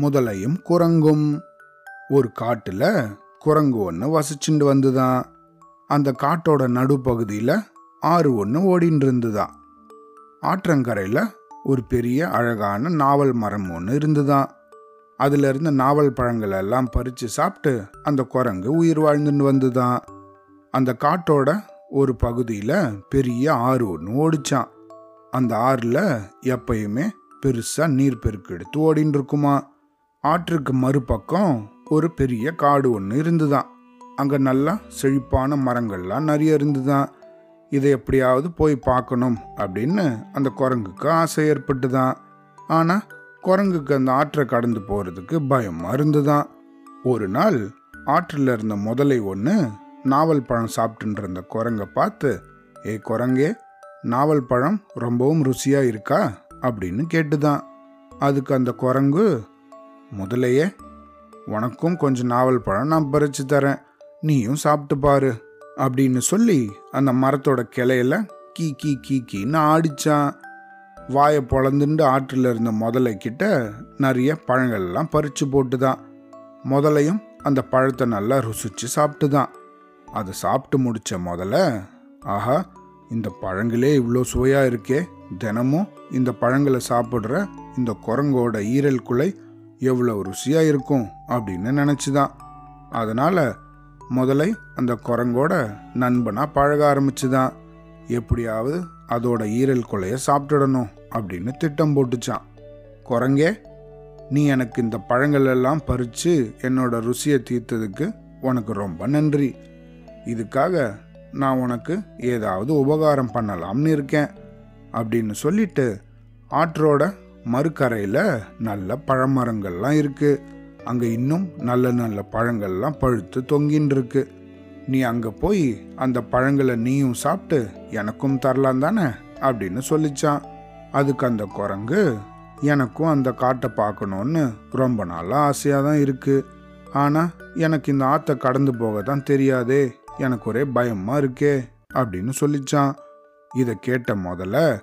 முதலையும் குரங்கும். ஒரு காட்டுல குரங்கு ஒன்று வசிச்சுண்டு வந்துதான் அந்த காட்டோட நடுப்பகுதியில் ஆறு ஒன்று ஓடின்னு இருந்துதான் ஆற்றங்கரையில் ஒரு பெரிய அழகான நாவல் மரம் ஒன்று இருந்துதான் அதுல இருந்த நாவல் பழங்கள் எல்லாம் பறித்து சாப்பிட்டு அந்த குரங்கு உயிர் வாழ்ந்துன்னு வந்துதான் அந்த காட்டோட ஒரு பகுதியில் பெரிய ஆறு ஒன்று ஓடிச்சான் அந்த ஆறில் எப்பயுமே பெருசாக நீர் பெருக்கெடுத்து ஓடின்னு இருக்குமா ஆற்றுக்கு மறுபக்கம் ஒரு பெரிய காடு ஒன்று இருந்துதான். அங்கே நல்லா செழிப்பான மரங்கள்லாம் நிறைய இருந்துதான். இதை எப்படியாவது போய் பார்க்கணும் அப்படின்னு அந்த குரங்குக்கு ஆசை ஏற்பட்டுதான். ஆனால் குரங்குக்கு அந்த ஆற்றை கடந்து போகிறதுக்கு பயமாக இருந்துதான். ஒரு நாள் ஆற்றில் இருந்த முதலை ஒன்று நாவல் பழம் சாப்பிட்டுன்ற இருந்த குரங்கை பார்த்து ஏ குரங்கே நாவல் பழம் ரொம்பவும் ருசியாக இருக்கா? அப்படின்னு கேட்டுதான். அதுக்கு அந்த குரங்கு முதலையே உனக்கும் கொஞ்சம் நாவல் பழம் நான் பறிச்சு தரேன். நீயும் சாப்பிட்டு பாரு அப்படின்னு சொல்லி அந்த மரத்தோட கிளையில கீ கீ கீ கீன்னு ஆடிச்சான். வாயை பொழந்துண்டு ஆற்றில் இருந்த முதலை கிட்ட நிறைய பழங்கள்லாம் பறிச்சு போட்டுதான். முதலையும் அந்த பழத்தை நல்லா ருசிச்சு சாப்பிட்டுதான். அதை சாப்பிட்டு முடிச்ச முதல்ல ஆஹா இந்த பழங்களே இவ்வளோ சுவையாக இருக்கே. தினமும் இந்த பழங்களை சாப்பிட்ற இந்த குரங்கோட ஈரல் குலை எவ்வளோ ருசியாக இருக்கும் அப்படின்னு நினச்சிதான். அதனால் முதலை அந்த குரங்கோட நண்பனாக பழக ஆரம்பிச்சுதான். எப்படியாவது அதோட ஈரல் கொலையை சாப்பிட்டுடணும் அப்படின்னு திட்டம் போட்டுச்சான். குரங்கே நீ எனக்கு இந்த பழங்கள் எல்லாம் பறித்து என்னோட ருசியை தீர்த்ததுக்கு உனக்கு ரொம்ப நன்றி. இதுக்காக நான் உனக்கு ஏதாவது உபகாரம் பண்ணலாம்னு இருக்கேன் அப்படின்னு சொல்லிட்டு ஆற்றோட மறுக்கரையில் நல்ல பழமரங்கள்லாம் இருக்குது அங்கே இன்னும் நல்ல நல்ல பழங்கள்லாம் பழுத்து தொங்கின்னு இருக்கு நீ அங்கே போய் அந்த பழங்களை நீயும் சாப்பிட்டு எனக்கும் தரலாம் தானே? அப்படின்னு சொல்லிச்சான். அதுக்கு அந்த குரங்கு எனக்கும் அந்த காட்டை பார்க்கணுன்னு ரொம்ப நாளாக ஆசையாக தான் இருக்குது ஆனால் எனக்கு இந்த ஆற்றை கடந்து போக தான் தெரியாதே. எனக்கு ஒரே பயமாக இருக்கே அப்படின்னு சொல்லிச்சான். இதை கேட்ட முதல்ல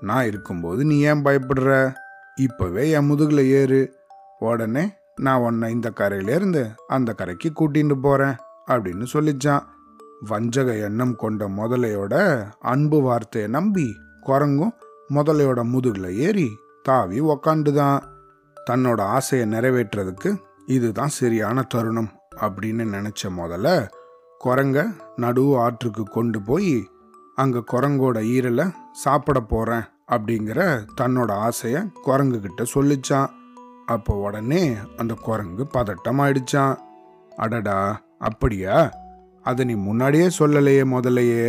நான் இருக்கும்போது நீ ஏன் பயப்படுற? இப்போவே என் முதுகில் ஏறு. உடனே நான் உன்னை இந்த கரையிலேருந்து அந்த கரைக்கு கூட்டிகிட்டு போகிறேன் அப்படின்னு சொல்லிச்சான். வஞ்சக எண்ணம் கொண்ட முதலையோட அன்பு வார்த்தையை நம்பி குரங்கும் முதலையோட முதுகில் ஏறி தாவி உக்காண்டுதான் தன்னோட ஆசையை நிறைவேற்றுறதுக்கு இதுதான் சரியான தருணம் அப்படின்னு நினச்ச முதல்ல குரங்க நடு ஆற்றுக்கு கொண்டு போய் அங்கே குரங்கோட ஈரலை சாப்பிட போகிறேன் அப்படிங்கிற தன்னோட ஆசையை குரங்கு கிட்ட சொல்லிச்சான். அப்போ உடனே அந்த குரங்கு பதட்டமாயிடுச்சான். அடடா அப்படியா? அதை நீ முன்னாடியே சொல்லலையே முதலையே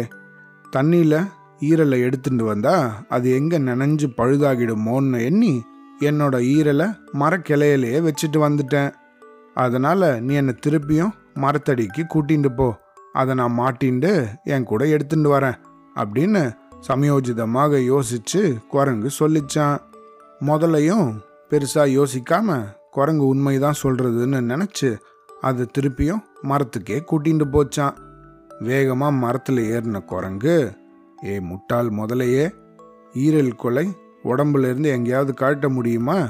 தண்ணியில் ஈரலை எடுத்துட்டு வந்தா அது எங்கே நினைஞ்சு பழுதாகிடுமோன்னு எண்ணி என்னோட ஈரலை மரக்கிளையிலேயே வச்சுட்டு வந்துட்டேன். அதனால் நீ என்னை திருப்பியும் மரத்தடிக்கு கூட்டிகிட்டு போ. அதை நான் மாட்டின்ட்டு என் கூட எடுத்துட்டு வரேன் அப்படின்னு சமயோஜிதமாக யோசிச்சு குரங்கு சொல்லிச்சான். முதலையும் பெருசாக யோசிக்காம குரங்கு உண்மைதான் சொல்றதுன்னு நினச்சி அதை திருப்பியும் மரத்துக்கே கூட்டிகிட்டு போச்சான். வேகமாக மரத்தில் ஏறின குரங்கு ஏ முட்டாள் முதலையே ஈரல் கொலை உடம்புல இருந்து எங்கேயாவது காட்ட முடியுமா?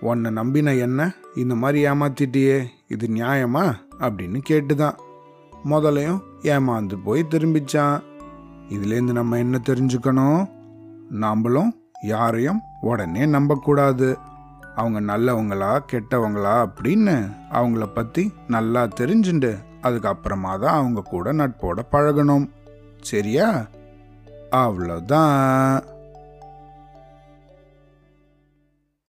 உன்னை நம்பின என்ன? இந்த மாதிரி ஏமாத்திட்டியே இது நியாயமா? அப்படின்னு கேட்டுதான். முதலையும் ஏமாந்து போய் திரும்பிச்சான். இதுலேருந்து நம்ம என்ன தெரிஞ்சுக்கணும்? நாம்பளும் யாரையும் உடனே நம்பக்கூடாது. அவங்க நல்லவங்களா கெட்டவங்களா அப்படின்னு அவங்கள பற்றி நல்லா தெரிஞ்சுண்டு அதுக்கப்புறமா தான் அவங்க கூட நட்போட பழகணும். சரியா? அவ்வளோதான்